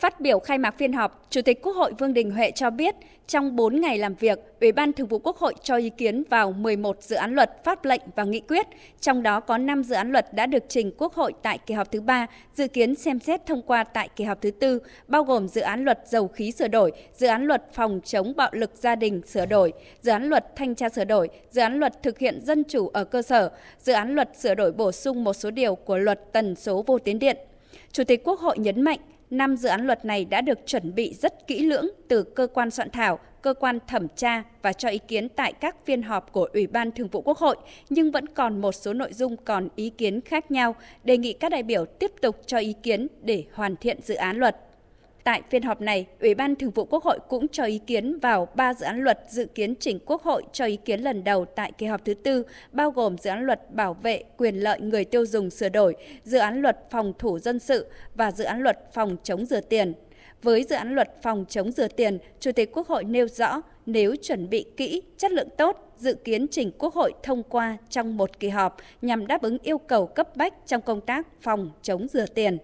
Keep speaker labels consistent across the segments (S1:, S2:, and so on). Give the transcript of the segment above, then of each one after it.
S1: Phát biểu khai mạc phiên họp, Chủ tịch Quốc hội Vương Đình Huệ cho biết, trong 4 ngày làm việc, Ủy ban Thường vụ Quốc hội cho ý kiến vào 11 dự án luật, pháp lệnh và nghị quyết, trong đó có 5 dự án luật đã được trình Quốc hội tại kỳ họp thứ 3, dự kiến xem xét thông qua tại kỳ họp thứ 4, bao gồm dự án luật dầu khí sửa đổi, dự án luật phòng chống bạo lực gia đình sửa đổi, dự án luật thanh tra sửa đổi, dự án luật thực hiện dân chủ ở cơ sở, dự án luật sửa đổi bổ sung một số điều của luật tần số vô tuyến điện. Chủ tịch Quốc hội nhấn mạnh, năm dự án luật này đã được chuẩn bị rất kỹ lưỡng từ cơ quan soạn thảo, cơ quan thẩm tra và cho ý kiến tại các phiên họp của Ủy ban Thường vụ Quốc hội, nhưng vẫn còn một số nội dung còn ý kiến khác nhau, đề nghị các đại biểu tiếp tục cho ý kiến để hoàn thiện dự án luật. Tại phiên họp này, Ủy ban Thường vụ Quốc hội cũng cho ý kiến vào 3 dự án luật dự kiến chỉnh Quốc hội cho ý kiến lần đầu tại kỳ họp thứ tư, bao gồm dự án luật bảo vệ quyền lợi người tiêu dùng sửa đổi, dự án luật phòng thủ dân sự và dự án luật phòng chống rửa tiền. Với dự án luật phòng chống rửa tiền, Chủ tịch Quốc hội nêu rõ nếu chuẩn bị kỹ, chất lượng tốt, dự kiến chỉnh Quốc hội thông qua trong một kỳ họp nhằm đáp ứng yêu cầu cấp bách trong công tác phòng chống rửa tiền.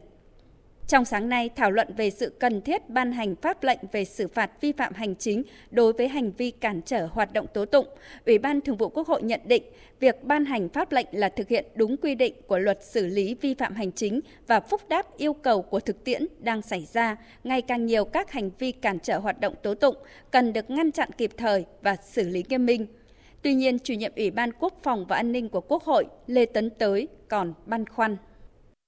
S1: Trong sáng nay, thảo luận về sự cần thiết ban hành pháp lệnh về xử phạt vi phạm hành chính đối với hành vi cản trở hoạt động tố tụng, Ủy ban Thường vụ Quốc hội nhận định việc ban hành pháp lệnh là thực hiện đúng quy định của luật xử lý vi phạm hành chính và phúc đáp yêu cầu của thực tiễn đang xảy ra, ngày càng nhiều các hành vi cản trở hoạt động tố tụng cần được ngăn chặn kịp thời và xử lý nghiêm minh. Tuy nhiên, chủ nhiệm Ủy ban Quốc phòng và An ninh của Quốc hội Lê Tấn Tới còn băn khoăn.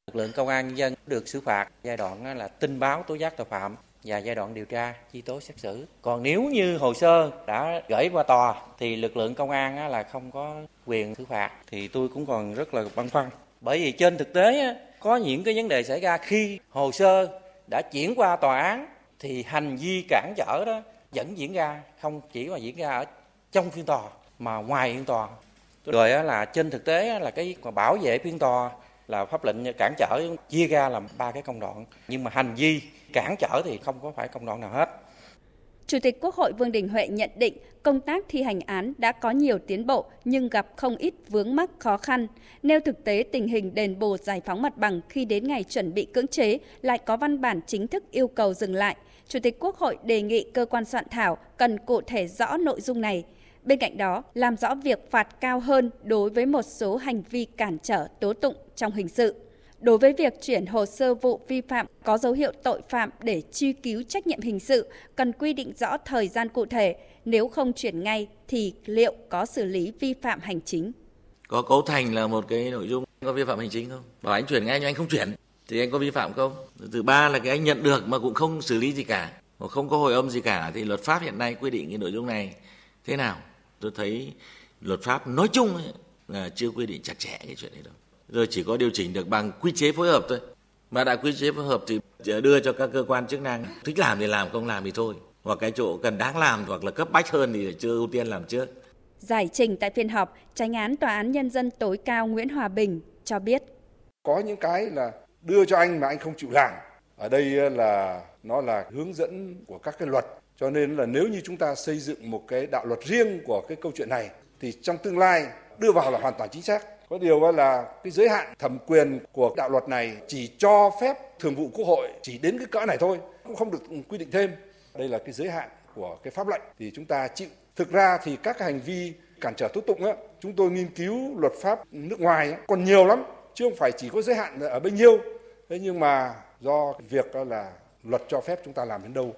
S2: Lực lượng công an nhân dân được xử phạt giai đoạn là tin báo tố giác tội phạm và giai đoạn điều tra chi tố xét xử. Còn nếu như hồ sơ đã gửi qua tòa thì lực lượng công an là không có quyền xử phạt thì tôi cũng còn rất là băn khoăn. Bởi vì trên thực tế có những cái vấn đề xảy ra khi hồ sơ đã chuyển qua tòa án thì hành vi cản trở đó vẫn diễn ra không chỉ là diễn ra ở trong phiên tòa mà ngoài phiên tòa rồi là trên thực tế là cái bảo vệ phiên tòa là pháp lệnh cản trở, chia ra làm ba cái công đoạn nhưng mà hành vi cản trở thì không có phải công đoạn nào hết
S1: Chủ tịch Quốc hội Vương Đình Huệ nhận định công tác thi hành án đã có nhiều tiến bộ nhưng gặp không ít vướng mắc khó khăn. Nêu thực tế tình hình đền bù giải phóng mặt bằng khi đến ngày chuẩn bị cưỡng chế lại có văn bản chính thức yêu cầu dừng lại. Chủ tịch Quốc hội đề nghị cơ quan soạn thảo cần cụ thể rõ nội dung này. Bên cạnh đó, làm rõ việc phạt cao hơn đối với một số hành vi cản trở tố tụng trong hình sự. Đối với việc chuyển hồ sơ vụ vi phạm có dấu hiệu tội phạm để truy cứu trách nhiệm hình sự, cần quy định rõ thời gian cụ thể, nếu không chuyển ngay thì liệu có xử lý vi phạm hành chính.
S3: Có cấu thành là một cái nội dung có vi phạm hành chính không? Bảo anh chuyển ngay nhưng anh không chuyển thì anh có vi phạm không? Thứ ba là cái anh nhận được mà cũng không xử lý gì cả, không có hồi âm gì cả thì luật pháp hiện nay quy định cái nội dung này thế nào? Tôi thấy luật pháp nói chung ấy, là chưa quy định chặt chẽ cái chuyện này đâu. Rồi chỉ có điều chỉnh được bằng quy chế phối hợp thôi. Mà đã quy chế phối hợp thì đưa cho các cơ quan chức năng thích làm thì làm không làm thì thôi. Hoặc cái chỗ cần đáng làm hoặc là cấp bách hơn thì chưa ưu tiên làm trước.
S1: Giải trình tại phiên họp tranh án tòa án nhân dân tối cao Nguyễn Hòa Bình cho biết.
S4: Có những cái là đưa cho anh mà anh không chịu làm ở đây ờ, là nó là hướng dẫn của các cái luật. Cho nên là nếu như chúng ta xây dựng một cái đạo luật riêng của cái câu chuyện này thì trong tương lai đưa vào là hoàn toàn chính xác. Có điều ờ, là cái giới hạn thẩm quyền của đạo luật này chỉ cho phép thường vụ quốc hội chỉ đến cái cỡ này thôi cũng không được quy định thêm. Đây là cái giới hạn của cái pháp lệnh. Thì chúng ta chịu. Thực ra thì các hành vi cản trở tố tụng á chúng tôi nghiên cứu luật pháp nước ngoài á, còn nhiều lắm chứ không phải chỉ có giới hạn ở bao nhiêu. Thế nhưng mà do việc là luật cho phép chúng ta làm đến đâu.